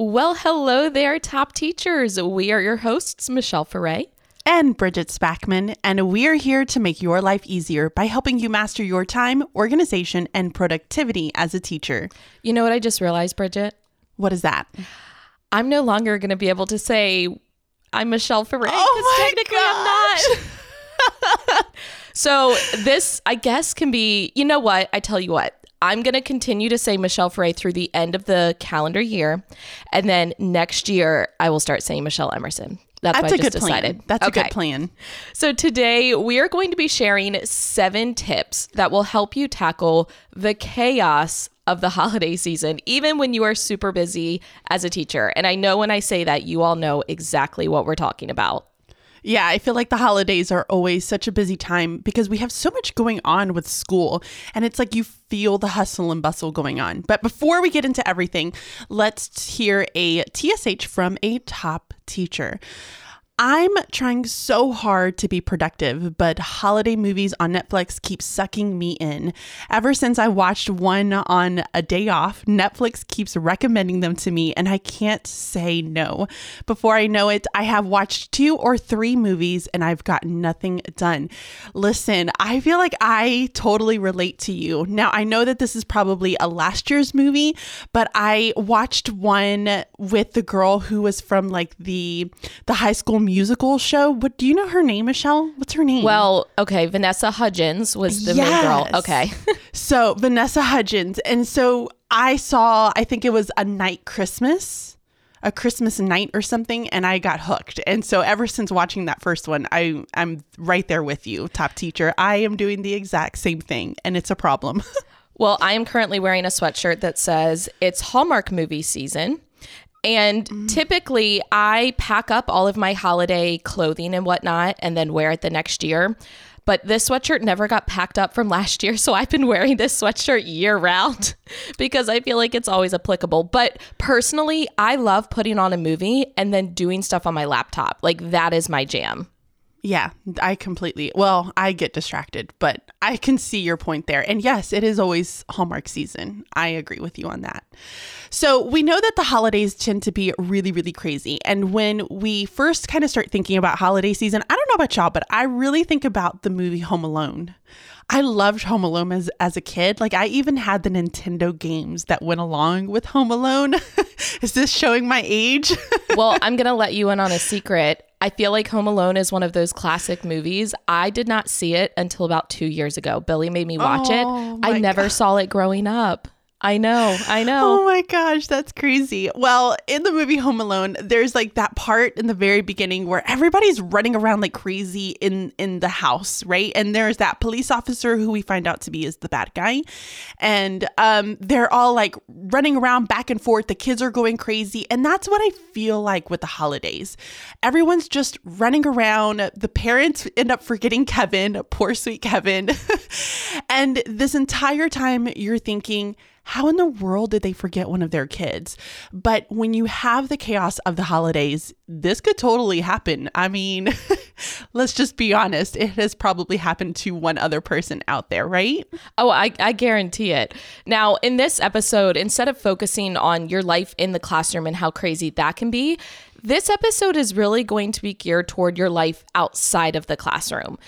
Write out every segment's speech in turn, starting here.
Well, hello there, top teachers. We are your hosts, Michelle Foray and Bridget Spackman, and we are here to make your life easier by helping you master your time, organization, and productivity as a teacher. You know what I just realized, Bridget? What is that? I'm no longer going to be able to say I'm Michelle because oh technically gosh. I'm not. so this, I guess, can be. You know what? I tell you what. I'm going to continue to say Michelle Foray through the end of the calendar year. And then next year, I will start saying Michelle Emerson. That's, That's a good decided. Plan. That's okay. a good plan. So today we are going to be sharing seven tips that will help you tackle the chaos of the holiday season, even when you are super busy as a teacher. And I know when I say that, you all know exactly what we're talking about. Yeah, I feel like the holidays are always such a busy time because we have so much going on with school. And it's like you feel the hustle and bustle going on. But before we get into everything, let's hear a TSH from a top teacher. I'm trying so hard to be productive, but holiday movies on Netflix keep sucking me in. Ever since I watched one on a day off, Netflix keeps recommending them to me, and I can't say no. Before I know it, I have watched two or three movies and I've got nothing done. Listen, I feel like I totally relate to you. Now, I know that this is probably a last year's movie, but I watched one with the girl who was from like the the high school musical show. What do you know her name, Michelle? What's her name? Well, okay, Vanessa Hudgens was the yes. main girl. Okay. so Vanessa Hudgens, and so I saw. I think it was a night Christmas a Christmas night or something and I got hooked. And so ever since watching that first one, I I'm right there with you, top teacher. I am doing the exact same thing and it's a problem. well, I am currently wearing a sweatshirt that says it's Hallmark movie season. And mm-hmm. typically, I pack up all of my holiday clothing and whatnot and then wear it the next year. But this sweatshirt never got packed up from last year. So I've been wearing this sweatshirt year round because I feel like it's always applicable. But personally, I love putting on a movie and then doing stuff on my laptop. Like that is my jam. Yeah, I completely. Well, I get distracted, but I can see your point there. And yes, it is always Hallmark season. I agree with you on that. So, we know that the holidays tend to be really, really crazy. And when we first kind of start thinking about holiday season, I don't know about y'all, but I really think about the movie Home Alone. I loved Home Alone as, as a kid. Like, I even had the Nintendo games that went along with Home Alone. is this showing my age? well, I'm going to let you in on a secret. I feel like Home Alone is one of those classic movies. I did not see it until about two years ago. Billy made me watch oh, it. I never God. saw it growing up. I know, I know. Oh my gosh, that's crazy. Well, in the movie Home Alone, there's like that part in the very beginning where everybody's running around like crazy in in the house, right? And there's that police officer who we find out to be is the bad guy. And um they're all like running around back and forth. The kids are going crazy, and that's what I feel like with the holidays. Everyone's just running around. The parents end up forgetting Kevin, poor sweet Kevin. and this entire time you're thinking how in the world did they forget one of their kids? But when you have the chaos of the holidays, this could totally happen. I mean, let's just be honest. It has probably happened to one other person out there, right? Oh, I, I guarantee it. Now, in this episode, instead of focusing on your life in the classroom and how crazy that can be, this episode is really going to be geared toward your life outside of the classroom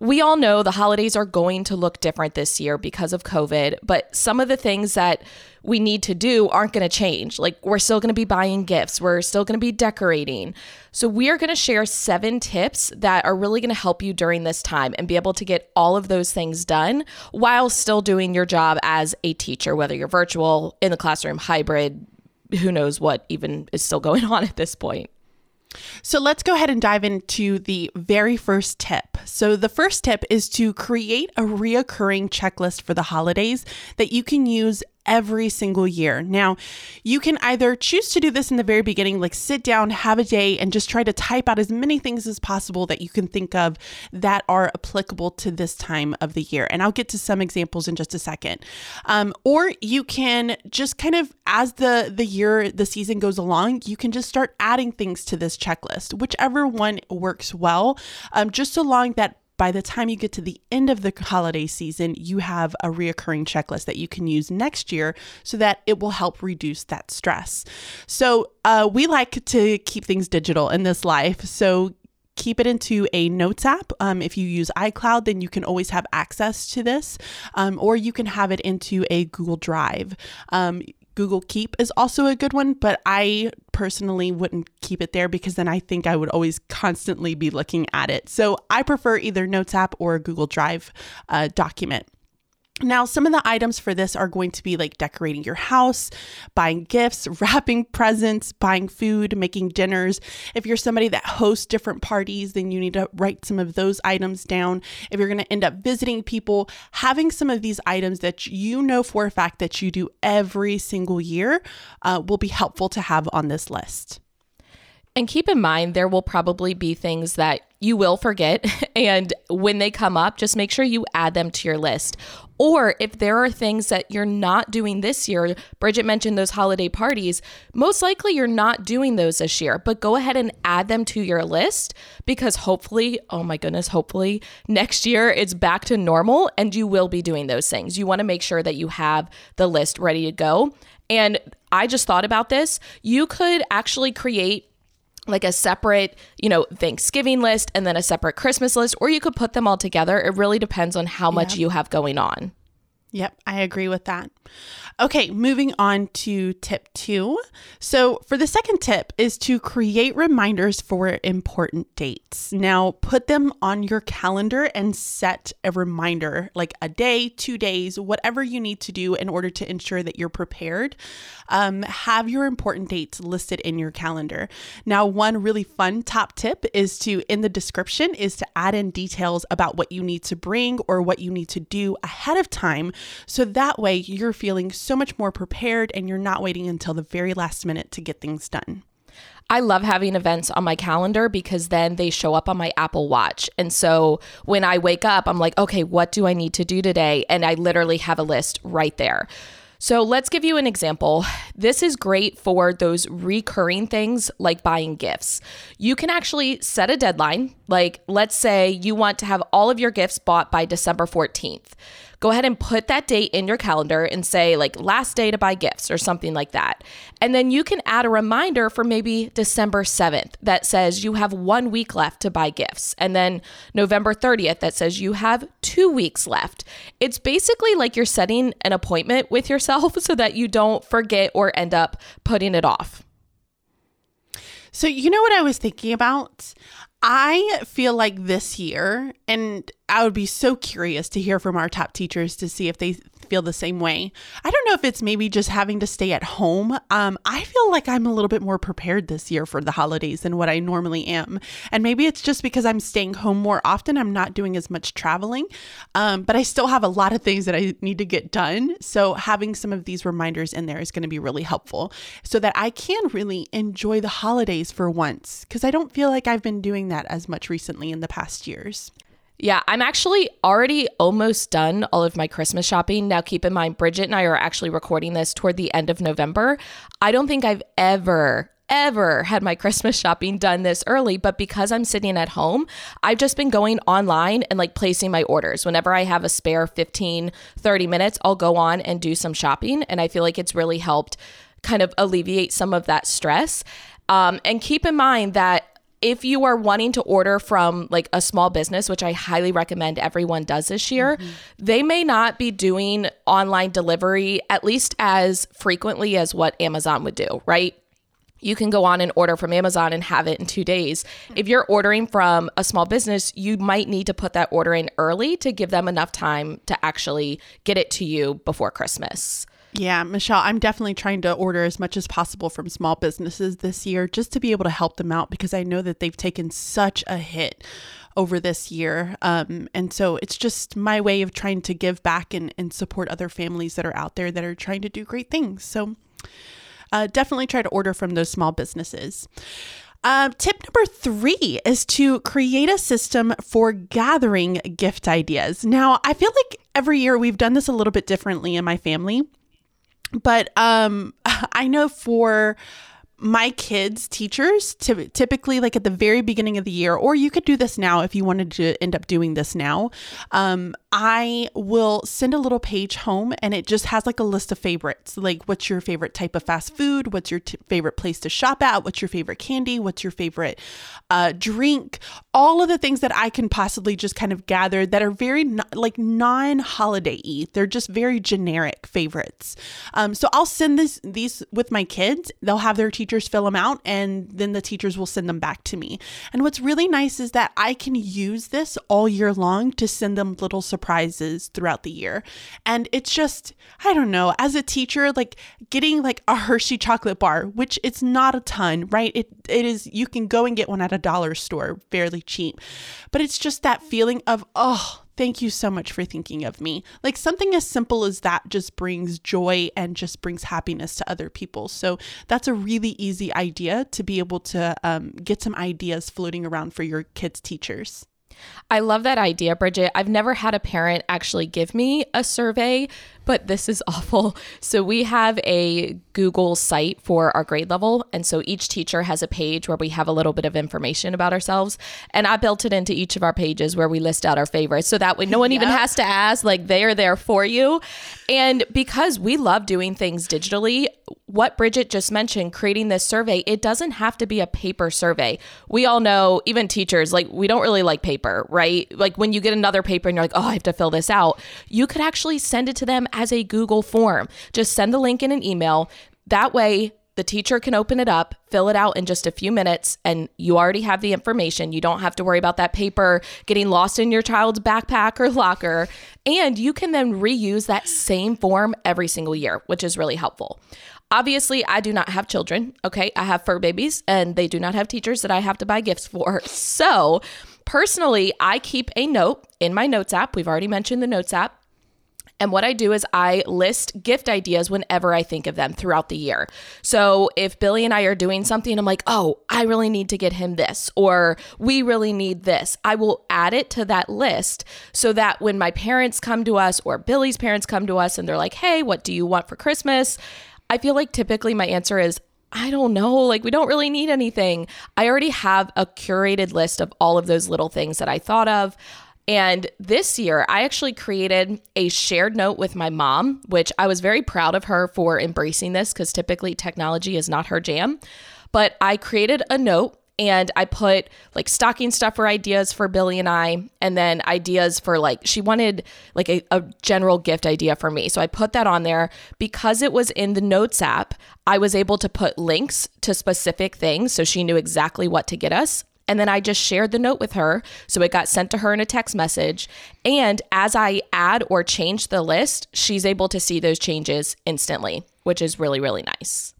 we all know the holidays are going to look different this year because of COVID, but some of the things that we need to do aren't going to change. Like, we're still going to be buying gifts, we're still going to be decorating. So, we are going to share seven tips that are really going to help you during this time and be able to get all of those things done while still doing your job as a teacher, whether you're virtual, in the classroom, hybrid, who knows what even is still going on at this point. So let's go ahead and dive into the very first tip. So, the first tip is to create a reoccurring checklist for the holidays that you can use every single year. Now, you can either choose to do this in the very beginning, like sit down, have a day, and just try to type out as many things as possible that you can think of that are applicable to this time of the year. And I'll get to some examples in just a second. Um, or you can just kind of, as the the year, the season goes along, you can just start adding things to this checklist, whichever one works well, um, just so long that by the time you get to the end of the holiday season, you have a reoccurring checklist that you can use next year so that it will help reduce that stress. So, uh, we like to keep things digital in this life. So, keep it into a notes app. Um, if you use iCloud, then you can always have access to this, um, or you can have it into a Google Drive. Um, Google Keep is also a good one, but I personally wouldn't keep it there because then I think I would always constantly be looking at it. So I prefer either Notes app or Google Drive uh, document. Now, some of the items for this are going to be like decorating your house, buying gifts, wrapping presents, buying food, making dinners. If you're somebody that hosts different parties, then you need to write some of those items down. If you're going to end up visiting people, having some of these items that you know for a fact that you do every single year uh, will be helpful to have on this list. And keep in mind, there will probably be things that you will forget. And when they come up, just make sure you add them to your list. Or if there are things that you're not doing this year, Bridget mentioned those holiday parties, most likely you're not doing those this year, but go ahead and add them to your list because hopefully, oh my goodness, hopefully next year it's back to normal and you will be doing those things. You want to make sure that you have the list ready to go. And I just thought about this. You could actually create like a separate, you know, Thanksgiving list and then a separate Christmas list, or you could put them all together. It really depends on how much you have going on. Yep, I agree with that. Okay, moving on to tip two. So, for the second tip is to create reminders for important dates. Now, put them on your calendar and set a reminder, like a day, two days, whatever you need to do in order to ensure that you're prepared. Um, have your important dates listed in your calendar. Now, one really fun top tip is to, in the description, is to add in details about what you need to bring or what you need to do ahead of time. So that way you're feeling so much more prepared and you're not waiting until the very last minute to get things done. I love having events on my calendar because then they show up on my Apple Watch. And so when I wake up, I'm like, okay, what do I need to do today? And I literally have a list right there. So let's give you an example. This is great for those recurring things like buying gifts. You can actually set a deadline. Like, let's say you want to have all of your gifts bought by December 14th go ahead and put that date in your calendar and say like last day to buy gifts or something like that. And then you can add a reminder for maybe December 7th that says you have one week left to buy gifts. And then November 30th that says you have two weeks left. It's basically like you're setting an appointment with yourself so that you don't forget or end up putting it off. So, you know what I was thinking about? I feel like this year, and I would be so curious to hear from our top teachers to see if they feel the same way. I don't know if it's maybe just having to stay at home. Um, I feel like I'm a little bit more prepared this year for the holidays than what I normally am. And maybe it's just because I'm staying home more often. I'm not doing as much traveling, um, but I still have a lot of things that I need to get done. So having some of these reminders in there is going to be really helpful so that I can really enjoy the holidays for once because I don't feel like I've been doing that as much recently in the past years. Yeah, I'm actually already almost done all of my Christmas shopping. Now, keep in mind, Bridget and I are actually recording this toward the end of November. I don't think I've ever, ever had my Christmas shopping done this early, but because I'm sitting at home, I've just been going online and like placing my orders. Whenever I have a spare 15, 30 minutes, I'll go on and do some shopping. And I feel like it's really helped kind of alleviate some of that stress. Um, and keep in mind that if you are wanting to order from like a small business, which I highly recommend everyone does this year, mm-hmm. they may not be doing online delivery at least as frequently as what Amazon would do, right? You can go on and order from Amazon and have it in two days. If you're ordering from a small business, you might need to put that order in early to give them enough time to actually get it to you before Christmas. Yeah, Michelle, I'm definitely trying to order as much as possible from small businesses this year just to be able to help them out because I know that they've taken such a hit over this year. Um, and so it's just my way of trying to give back and, and support other families that are out there that are trying to do great things. So uh, definitely try to order from those small businesses. Uh, tip number three is to create a system for gathering gift ideas. Now, I feel like every year we've done this a little bit differently in my family. But um, I know for my kids' teachers, ty- typically like at the very beginning of the year, or you could do this now if you wanted to end up doing this now. Um, I will send a little page home and it just has like a list of favorites. Like, what's your favorite type of fast food? What's your t- favorite place to shop at? What's your favorite candy? What's your favorite uh, drink? All of the things that I can possibly just kind of gather that are very no- like non holiday y. They're just very generic favorites. Um, so I'll send this these with my kids. They'll have their teachers fill them out and then the teachers will send them back to me. And what's really nice is that I can use this all year long to send them little surprises throughout the year. And it's just, I don't know, as a teacher, like getting like a Hershey chocolate bar, which it's not a ton, right? It it is you can go and get one at a dollar store fairly cheap. But it's just that feeling of, oh, thank you so much for thinking of me. Like something as simple as that just brings joy and just brings happiness to other people. So that's a really easy idea to be able to um, get some ideas floating around for your kids' teachers. I love that idea, Bridget. I've never had a parent actually give me a survey, but this is awful. So we have a Google site for our grade level. And so each teacher has a page where we have a little bit of information about ourselves. And I built it into each of our pages where we list out our favorites. So that way no one yep. even has to ask, like they are there for you. And because we love doing things digitally, what Bridget just mentioned, creating this survey, it doesn't have to be a paper survey. We all know, even teachers, like we don't really like paper, right? Like when you get another paper and you're like, oh, I have to fill this out, you could actually send it to them as a Google form. Just send the link in an email. That way, the teacher can open it up, fill it out in just a few minutes, and you already have the information. You don't have to worry about that paper getting lost in your child's backpack or locker. And you can then reuse that same form every single year, which is really helpful. Obviously, I do not have children. Okay. I have fur babies and they do not have teachers that I have to buy gifts for. So, personally, I keep a note in my notes app. We've already mentioned the notes app. And what I do is I list gift ideas whenever I think of them throughout the year. So if Billy and I are doing something, I'm like, oh, I really need to get him this, or we really need this, I will add it to that list so that when my parents come to us or Billy's parents come to us and they're like, hey, what do you want for Christmas? I feel like typically my answer is, I don't know. Like, we don't really need anything. I already have a curated list of all of those little things that I thought of. And this year, I actually created a shared note with my mom, which I was very proud of her for embracing this because typically technology is not her jam. But I created a note and I put like stocking stuffer ideas for Billy and I, and then ideas for like she wanted like a, a, general gift idea for me. So I put that on there because it was in the notes app. I was able to put links to specific things so she knew exactly what to get us. And then I just shared the note with her. So it got sent to her in a text message. And as I add or change the list, she's able to see those changes instantly, which is really, really nice.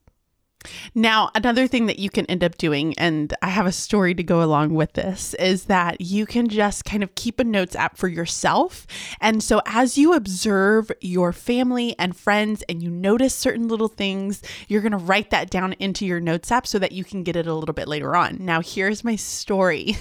Now, another thing that you can end up doing, and I have a story to go along with this, is that you can just kind of keep a notes app for yourself. And so, as you observe your family and friends and you notice certain little things, you're going to write that down into your notes app so that you can get it a little bit later on. Now, here's my story.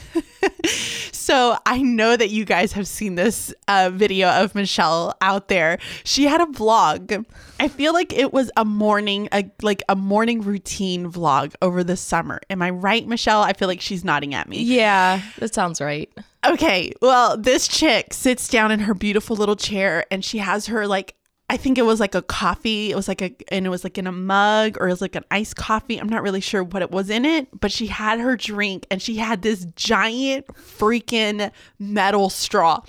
so, I know that you guys have seen this uh, video of Michelle out there. She had a vlog. I feel like it was a morning, a, like a morning routine vlog over the summer. Am I right, Michelle? I feel like she's nodding at me. Yeah, that sounds right. Okay, well, this chick sits down in her beautiful little chair and she has her like I think it was like a coffee. It was like a, and it was like in a mug or it was like an iced coffee. I'm not really sure what it was in it, but she had her drink and she had this giant freaking metal straw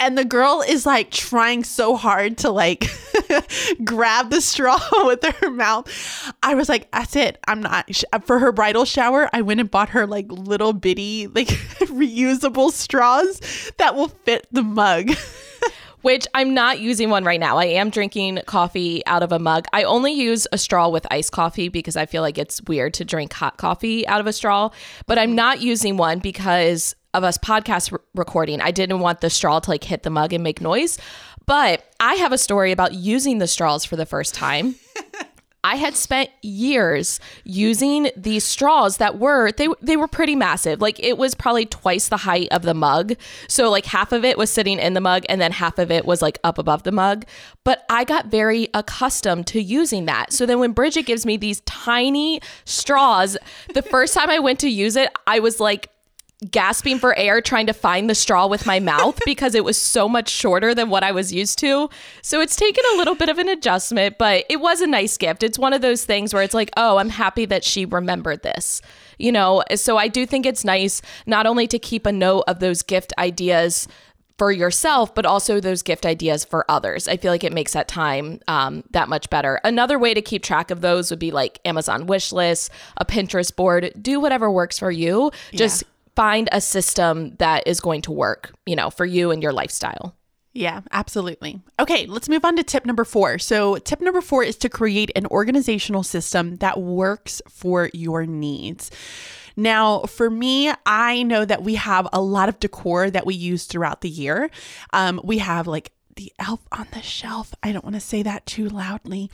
and the girl is like trying so hard to like grab the straw with her mouth. I was like, that's it. I'm not for her bridal shower. I went and bought her like little bitty like reusable straws that will fit the mug. Which I'm not using one right now. I am drinking coffee out of a mug. I only use a straw with iced coffee because I feel like it's weird to drink hot coffee out of a straw. But I'm not using one because of us podcast re- recording. I didn't want the straw to like hit the mug and make noise. But I have a story about using the straws for the first time. I had spent years using these straws that were they they were pretty massive. Like it was probably twice the height of the mug. So like half of it was sitting in the mug and then half of it was like up above the mug. But I got very accustomed to using that. So then when Bridget gives me these tiny straws, the first time I went to use it, I was like gasping for air trying to find the straw with my mouth because it was so much shorter than what I was used to. So it's taken a little bit of an adjustment, but it was a nice gift. It's one of those things where it's like, oh, I'm happy that she remembered this. You know, so I do think it's nice not only to keep a note of those gift ideas for yourself, but also those gift ideas for others. I feel like it makes that time um, that much better. Another way to keep track of those would be like Amazon wish lists, a Pinterest board. Do whatever works for you. Just find a system that is going to work, you know, for you and your lifestyle. Yeah, absolutely. Okay, let's move on to tip number four. So, tip number four is to create an organizational system that works for your needs. Now, for me, I know that we have a lot of decor that we use throughout the year. Um, we have like the elf on the shelf. I don't want to say that too loudly.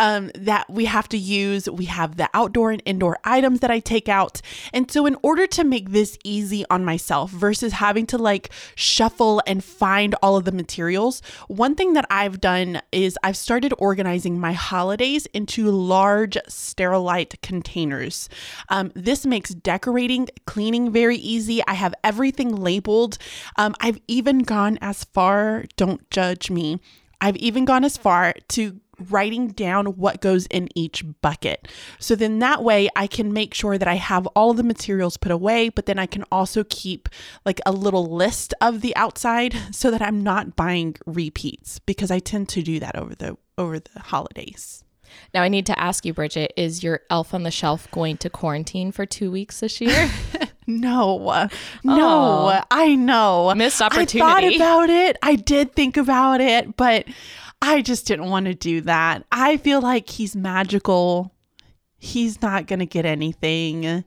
Um, that we have to use. We have the outdoor and indoor items that I take out. And so, in order to make this easy on myself versus having to like shuffle and find all of the materials, one thing that I've done is I've started organizing my holidays into large sterilite containers. Um, this makes decorating, cleaning very easy. I have everything labeled. Um, I've even gone as far, don't judge me. I've even gone as far to writing down what goes in each bucket. So then that way I can make sure that I have all the materials put away, but then I can also keep like a little list of the outside so that I'm not buying repeats because I tend to do that over the over the holidays. Now I need to ask you Bridget, is your elf on the shelf going to quarantine for 2 weeks this year? No, no, I know. Missed opportunity. I thought about it. I did think about it, but I just didn't want to do that. I feel like he's magical. He's not going to get anything.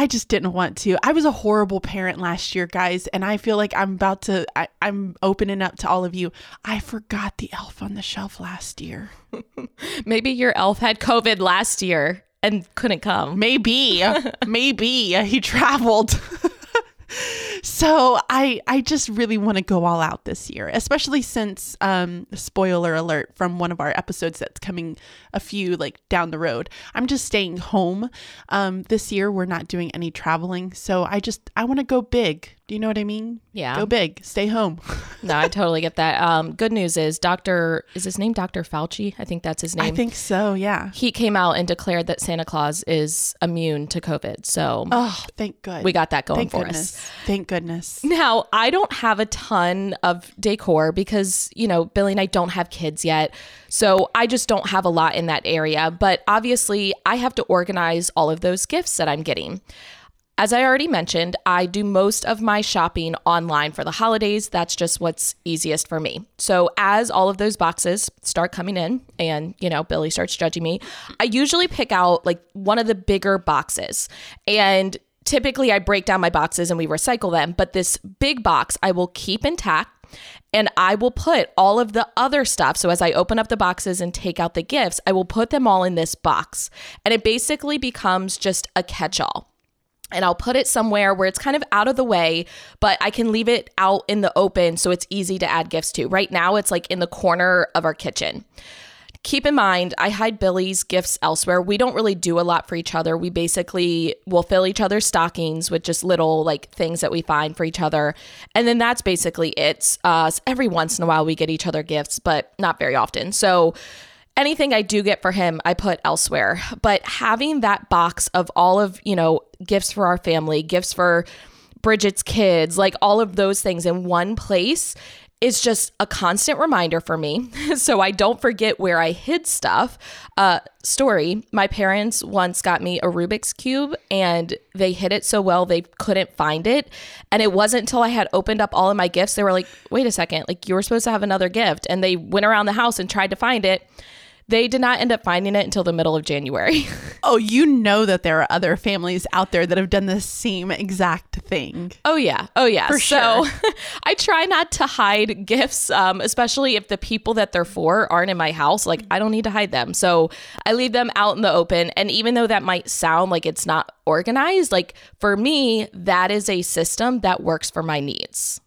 I just didn't want to. I was a horrible parent last year, guys, and I feel like I'm about to, I, am opening up to all of you. I forgot the elf on the shelf last year. Maybe your elf had COVID last year and couldn't come. Maybe, maybe he traveled. so I I just really want to go all out this year, especially since um spoiler alert from one of our episodes that's coming a few like down the road. I'm just staying home. Um this year we're not doing any traveling, so I just I want to go big. Do you know what I mean? Yeah. Go big, stay home. no, I totally get that. Um, good news is Dr. is his name Dr. Fauci? I think that's his name. I think so, yeah. He came out and declared that Santa Claus is immune to COVID. So Oh, thank good. We got that going thank for goodness. us. Thank goodness. Now, I don't have a ton of decor because, you know, Billy and I don't have kids yet. So I just don't have a lot in that area. But obviously, I have to organize all of those gifts that I'm getting. As I already mentioned, I do most of my shopping online for the holidays. That's just what's easiest for me. So, as all of those boxes start coming in and, you know, Billy starts judging me, I usually pick out like one of the bigger boxes. And typically I break down my boxes and we recycle them, but this big box I will keep intact and I will put all of the other stuff. So as I open up the boxes and take out the gifts, I will put them all in this box. And it basically becomes just a catch all and I'll put it somewhere where it's kind of out of the way, but I can leave it out in the open so it's easy to add gifts to. Right now, it's like in the corner of our kitchen. Keep in mind, I hide Billy's gifts elsewhere. We don't really do a lot for each other. We basically will fill each other's stockings with just little like things that we find for each other. And then that's basically it. Uh, every once in a while, we get each other gifts, but not very often. So anything I do get for him, I put elsewhere. But having that box of all of, you know, gifts for our family, gifts for Bridget's kids, like all of those things in one place is just a constant reminder for me. so I don't forget where I hid stuff. Uh, story My parents once got me a Rubik's Cube and they hid it so well they couldn't find it. And it wasn't until I had opened up all of my gifts, they were like, wait a second, like you were supposed to have another gift. And they went around the house and tried to find it they did not end up finding it until the middle of January. Oh, you know that there are other families out there that have done the same exact thing. Oh yeah, oh yeah. For so sure. I try not to hide gifts, um, especially if the people that they're for aren't in my house. Like I don't need to hide them, so I leave them out in the open. And even though that might sound like it's not organized, like for me, that is a system that works for my needs.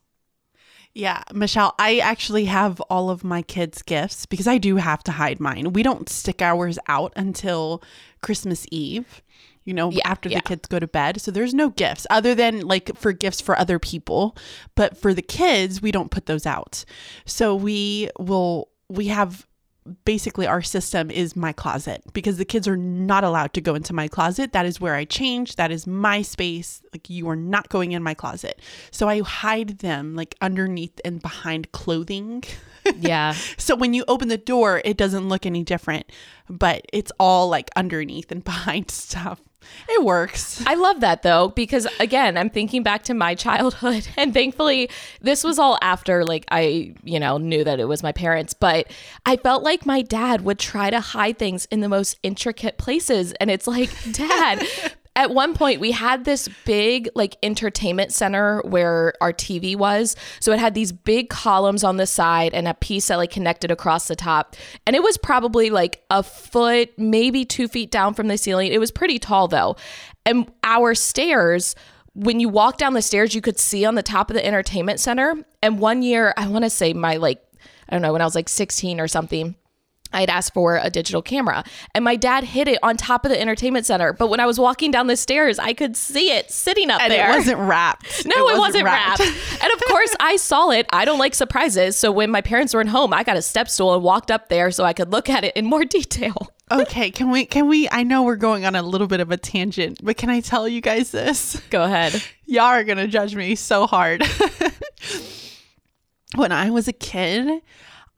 Yeah, Michelle, I actually have all of my kids' gifts because I do have to hide mine. We don't stick ours out until Christmas Eve, you know, Yeah, after yeah. the kids go to bed. So there's no gifts other than like for gifts for other people. But for the kids, we don't put those out. So we will, we have basically our system is my closet because the kids are not allowed to go into my closet. That is where I change. That is my space. Like you are not going in my closet. So I hide them like underneath and behind clothing. Yeah. so when you open the door, it doesn't look any different, but it's all like underneath and behind stuff. It works. I love that though, because again, I'm thinking back to my childhood and thankfully this was all after like I, you know, knew that it was my parents, but I felt like my dad would try to hide things in the most intricate places. And it's like, Dad, at one point we had this big like entertainment center where our TV was. So it had these big columns on the side and a piece that like connected across the top. And it was probably like a foot, maybe two feet down from the ceiling. It was pretty tall though. And our stairs, when you walk down the stairs, you could see on the top of the entertainment center. And one year, I want to say my like, I don't know, when I was like 16 or something. I had asked for a digital camera and my dad hid it on top of the entertainment center. But when I was walking down the stairs, I could see it sitting up And there. it wasn't wrapped. no, it wasn't, wrapped. and of course, I saw it. I don't like surprises. So when my parents weren't home, I got a step stool and walked up there so I could look at it in more detail. okay, can we can we I know we're going on a little bit of a tangent, but can I tell you guys this? Go ahead. Y'all are gonna judge me so hard. when I was a kid,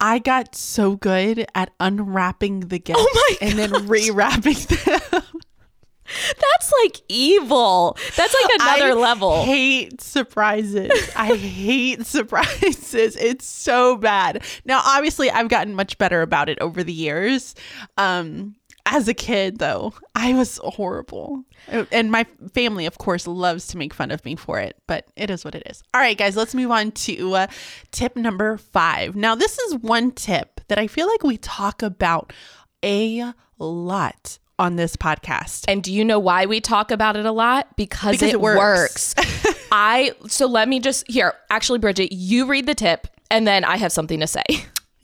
I got so good at unwrapping the gifts Oh and then rewrapping them. That's like evil. That's like another level. I level. hate surprises. I hate surprises. It's so bad. Now, obviously, I've gotten much better about it over the years. Um, as a kid, though, I was horrible. And my family, of course, loves to make fun of me for it, but it is what it is. All right, guys, let's move on to uh, tip number five. Now, this is one tip that I feel like we talk about a lot on this podcast. And do you know why we talk about it a lot? Because, Because it, it works. works. I so let me just here. Actually, Bridget, you read the tip, and then I have something to say.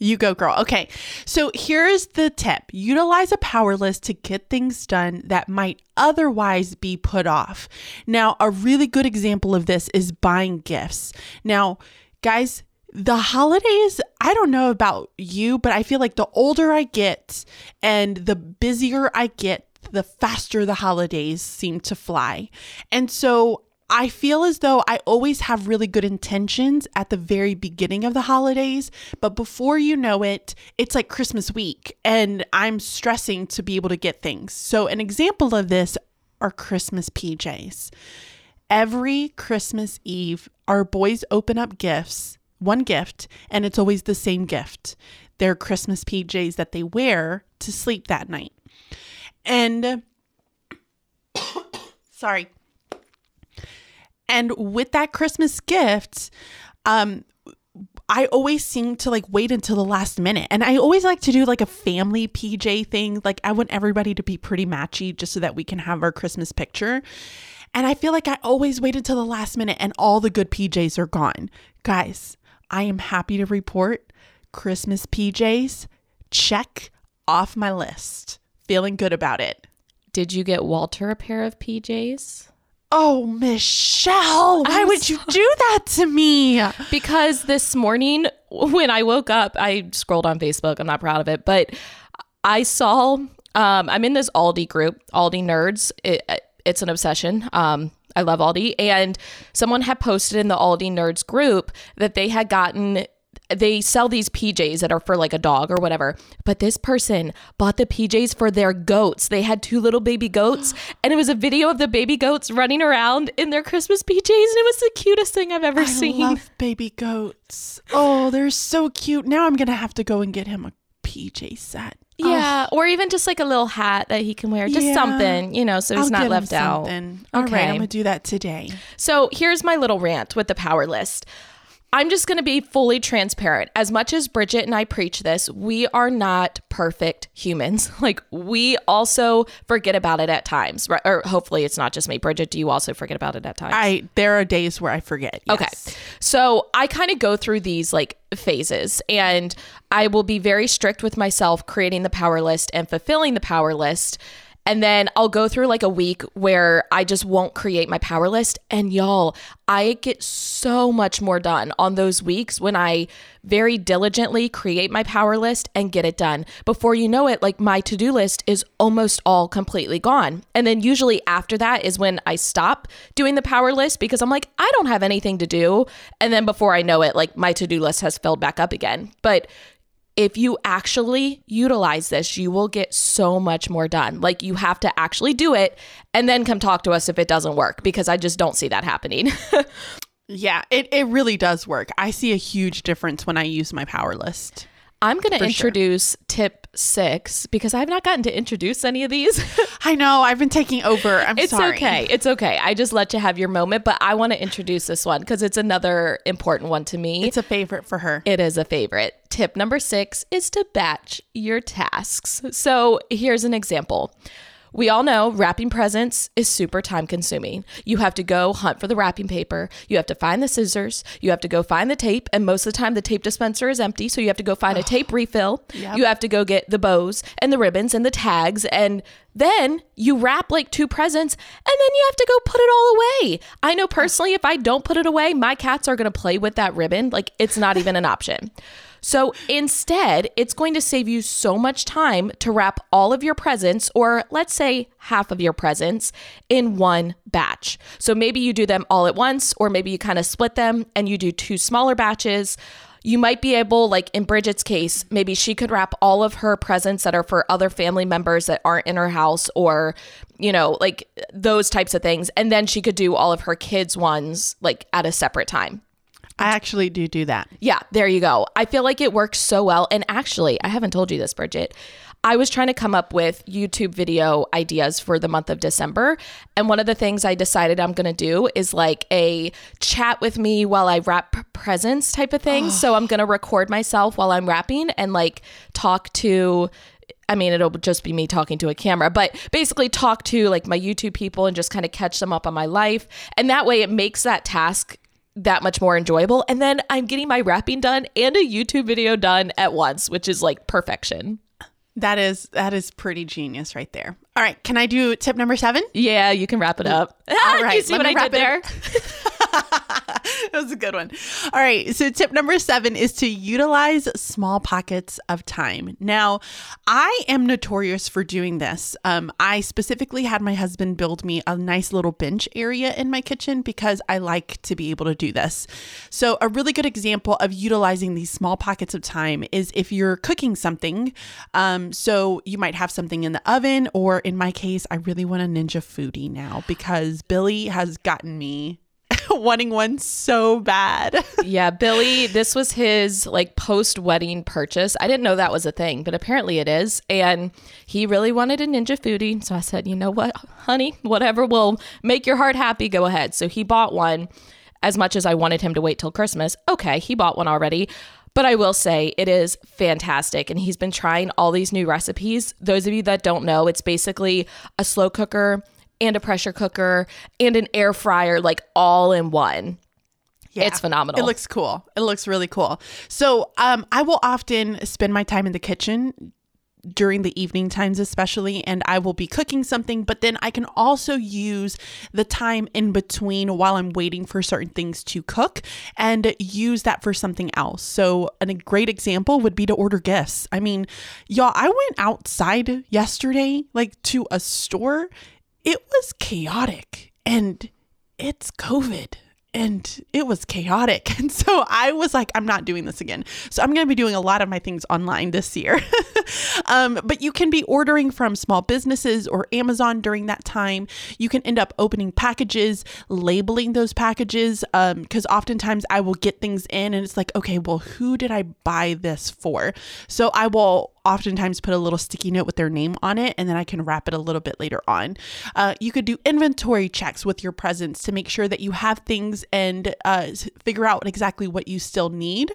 You go, girl. Okay. So here's the tip utilize a power list to get things done that might otherwise be put off. Now, a really good example of this is buying gifts. Now, guys, the holidays, I don't know about you, but I feel like the older I get and the busier I get, the faster the holidays seem to fly. And so I feel as though I always have really good intentions at the very beginning of the holidays, but before you know it, it's like Christmas week and I'm stressing to be able to get things. So, an example of this are Christmas PJs. Every Christmas Eve, our boys open up gifts, one gift, and it's always the same gift. They're Christmas PJs that they wear to sleep that night. And sorry. And with that Christmas gift, um, I always seem to like wait until the last minute. And I always like to do like a family PJ thing. Like I want everybody to be pretty matchy just so that we can have our Christmas picture. And I feel like I always wait until the last minute and all the good PJs are gone. Guys, I am happy to report Christmas PJs check off my list. Feeling good about it. Did you get Walter a pair of PJs? Oh, Michelle, why I'm would you do that to me? Because this morning when I woke up, I scrolled on Facebook. I'm not proud of it, but I saw um, I'm in this Aldi group, Aldi Nerds. It, it's an obsession. Um, I love Aldi, and someone had posted in the Aldi Nerds group that they had gotten. They sell these PJs that are for like a dog or whatever, but this person bought the PJs for their goats. They had two little baby goats, and it was a video of the baby goats running around in their Christmas PJs, and it was the cutest thing I've ever I seen. love baby goats. Oh, they're so cute. Now I'm going to have to go and get him a PJ set. Yeah, or even just like a little hat that he can wear, just Yeah. something, you know, so he's I'll not left out. something. All right, Okay. I'm gonna do that today. So here's my little rant with the power list. I'm just going to be fully transparent. As much as Bridget and I preach this, we are not perfect humans. Like, we also forget about it at times, right? Or hopefully it's not just me. Bridget, do you also forget about it at times? I there are days where I forget. Okay. So I kind of go through these like phases and I will be very strict with myself creating the power list and fulfilling the power list. And then I'll go through like a week where I just won't create my power list. And y'all, I get so much more done on those weeks when I very diligently create my power list and get it done. Before you know it, like my to do list is almost all completely gone. And then usually after that is when I stop doing the power list because I'm like, I don't have anything to do. And then before I know it, like my to do list has filled back up again. But if you actually utilize this, you will get so much more done. Like you have to actually do it and then come talk to us if it doesn't work because I just don't see that happening. Yeah, it, it really does work. I see a huge difference when I use my power list. I'm going to sure. introduce tip six because I've not gotten to introduce any of these. I know, I've been taking over. I'm it's sorry. okay. It's okay. I just let you have your moment, but I want to introduce this one because it's another important one to me. It's a favorite for her. It is a favorite. Tip number six is to batch your tasks. So here's an example. We all know wrapping presents is super time consuming. You have to go hunt for the wrapping paper. You have to find the scissors. You have to go find the tape. And most of the time, the tape dispenser is empty. So you have to go find a tape refill. Yep. You have to go get the bows and the ribbons and the tags. And then you wrap like two presents and then you have to go put it all away. I know personally, if I don't put it away, my cats are going to play with that ribbon. Like it's not even an option. So instead, it's going to save you so much time to wrap all of your presents, or let's say half of your presents, in one batch. So maybe you do them all at once, or maybe you kind of split them and you do two smaller batches. You might be able, like in Bridget's case, maybe she could wrap all of her presents that are for other family members that aren't in her house, or, you know, like those types of things. And then she could do all of her kids' ones like at a separate time. I actually do do that. Yeah, there you go. I feel like it works so well. And actually, I haven't told you this, Bridget. I was trying to come up with YouTube video ideas for the month of December. And one of the things I decided I'm going to do is like a chat with me while I wrap presents type of thing. So I'm going to record myself while I'm wrapping and like talk to. I mean, it'll just be me talking to a camera, but basically talk to like my YouTube people and just kind of catch them up on my life. And that way it makes that task that much more enjoyable. And then I'm getting my wrapping done and a YouTube video done at once, which is like perfection. That is that is pretty genius right there. All right, can I do tip number seven? Yeah, you can wrap it up. Ah, All right, you see let what me I did there? that was a good one. All right. So, tip number seven is to utilize small pockets of time. Now, I am notorious for doing this. Um, I specifically had my husband build me a nice little bench area in my kitchen because I like to be able to do this. So, a really good example of utilizing these small pockets of time is if you're cooking something. Um, so, you might have something in the oven, or in my case, I really want a Ninja Foodi now because Billy has gotten me wanting one so bad. yeah, Billy, this was his like post wedding purchase. I didn't know that was a thing, but apparently it is. And he really wanted a Ninja Foodi. So I said, you know what, honey, whatever will make your heart happy, go ahead. So he bought one as much as I wanted him to wait till Christmas. Okay, he bought one already. But I will say it is fantastic. And he's been trying all these new recipes. Those of you that don't know, it's basically a slow cooker and a pressure cooker and an air fryer, like all in one. Yeah. It's phenomenal. It looks cool. It looks really cool. So, um, I will often spend my time in the kitchen during the evening times, especially, and I will be cooking something, but then I can also use the time in between while I'm waiting for certain things to cook and use that for something else. So, a great example would be to order gifts. I mean, y'all, I went outside yesterday, like to a store. It was chaotic and it's COVID and it was chaotic. And so I was like, I'm not doing this again. So I'm going to be doing a lot of my things online this year. um, but you can be ordering from small businesses or Amazon during that time. You can end up opening packages, labeling those packages, because oftentimes I will get things in and it's like, okay, well, who did I buy this for? So I will oftentimes put a little sticky note with their name on it, and then I can wrap it a little bit later on. Uh, you could do inventory checks with your presents to make sure that you have things and uh, figure out exactly what you still need.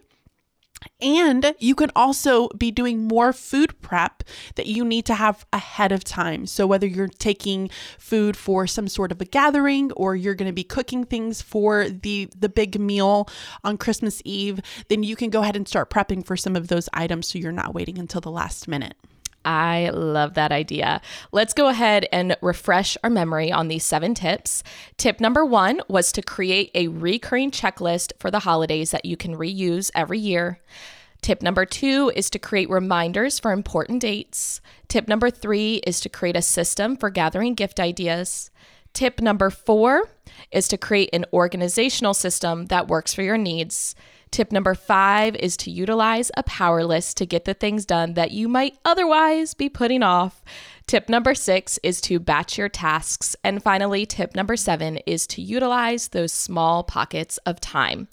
And you can also be doing more food prep that you need to have ahead of time. So, whether you're taking food for some sort of a gathering or you're going to be cooking things for the, the big meal on Christmas Eve, then you can go ahead and start prepping for some of those items so you're not waiting until the last minute. I love that idea. Let's go ahead and refresh our memory on these seven tips. Tip number one was to create a recurring checklist for the holidays that you can reuse every year. Tip number two is to create reminders for important dates. Tip number three is to create a system for gathering gift ideas. Tip number four is to create an organizational system that works for your needs. Tip number five is to utilize a power list to get the things done that you might otherwise be putting off. Tip number six is to batch your tasks. And finally, tip number seven is to utilize those small pockets of time.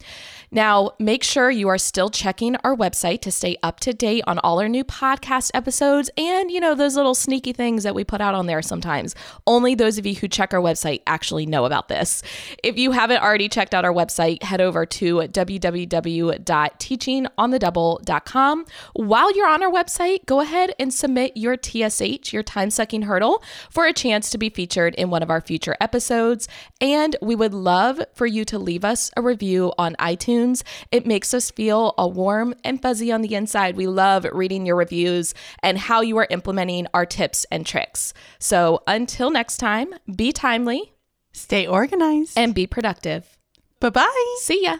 Now, make sure you are still checking our website to stay up to date on all our new podcast episodes and, you know, those little sneaky things that we put out on there sometimes. Only those of you who check our website actually know about this. If you haven't already checked out our website, head over to www.teachingonthedouble.com. While you're on our website, go ahead and submit your TSH, your time sucking hurdle, for a chance to be featured in one of our future episodes. And we would love for you to leave us a review on iTunes iTunes. It makes us feel all warm and fuzzy on the inside. We love reading your reviews and how you are implementing our tips and tricks. So until next time, be timely, stay organized, and be productive. Bye bye. See ya.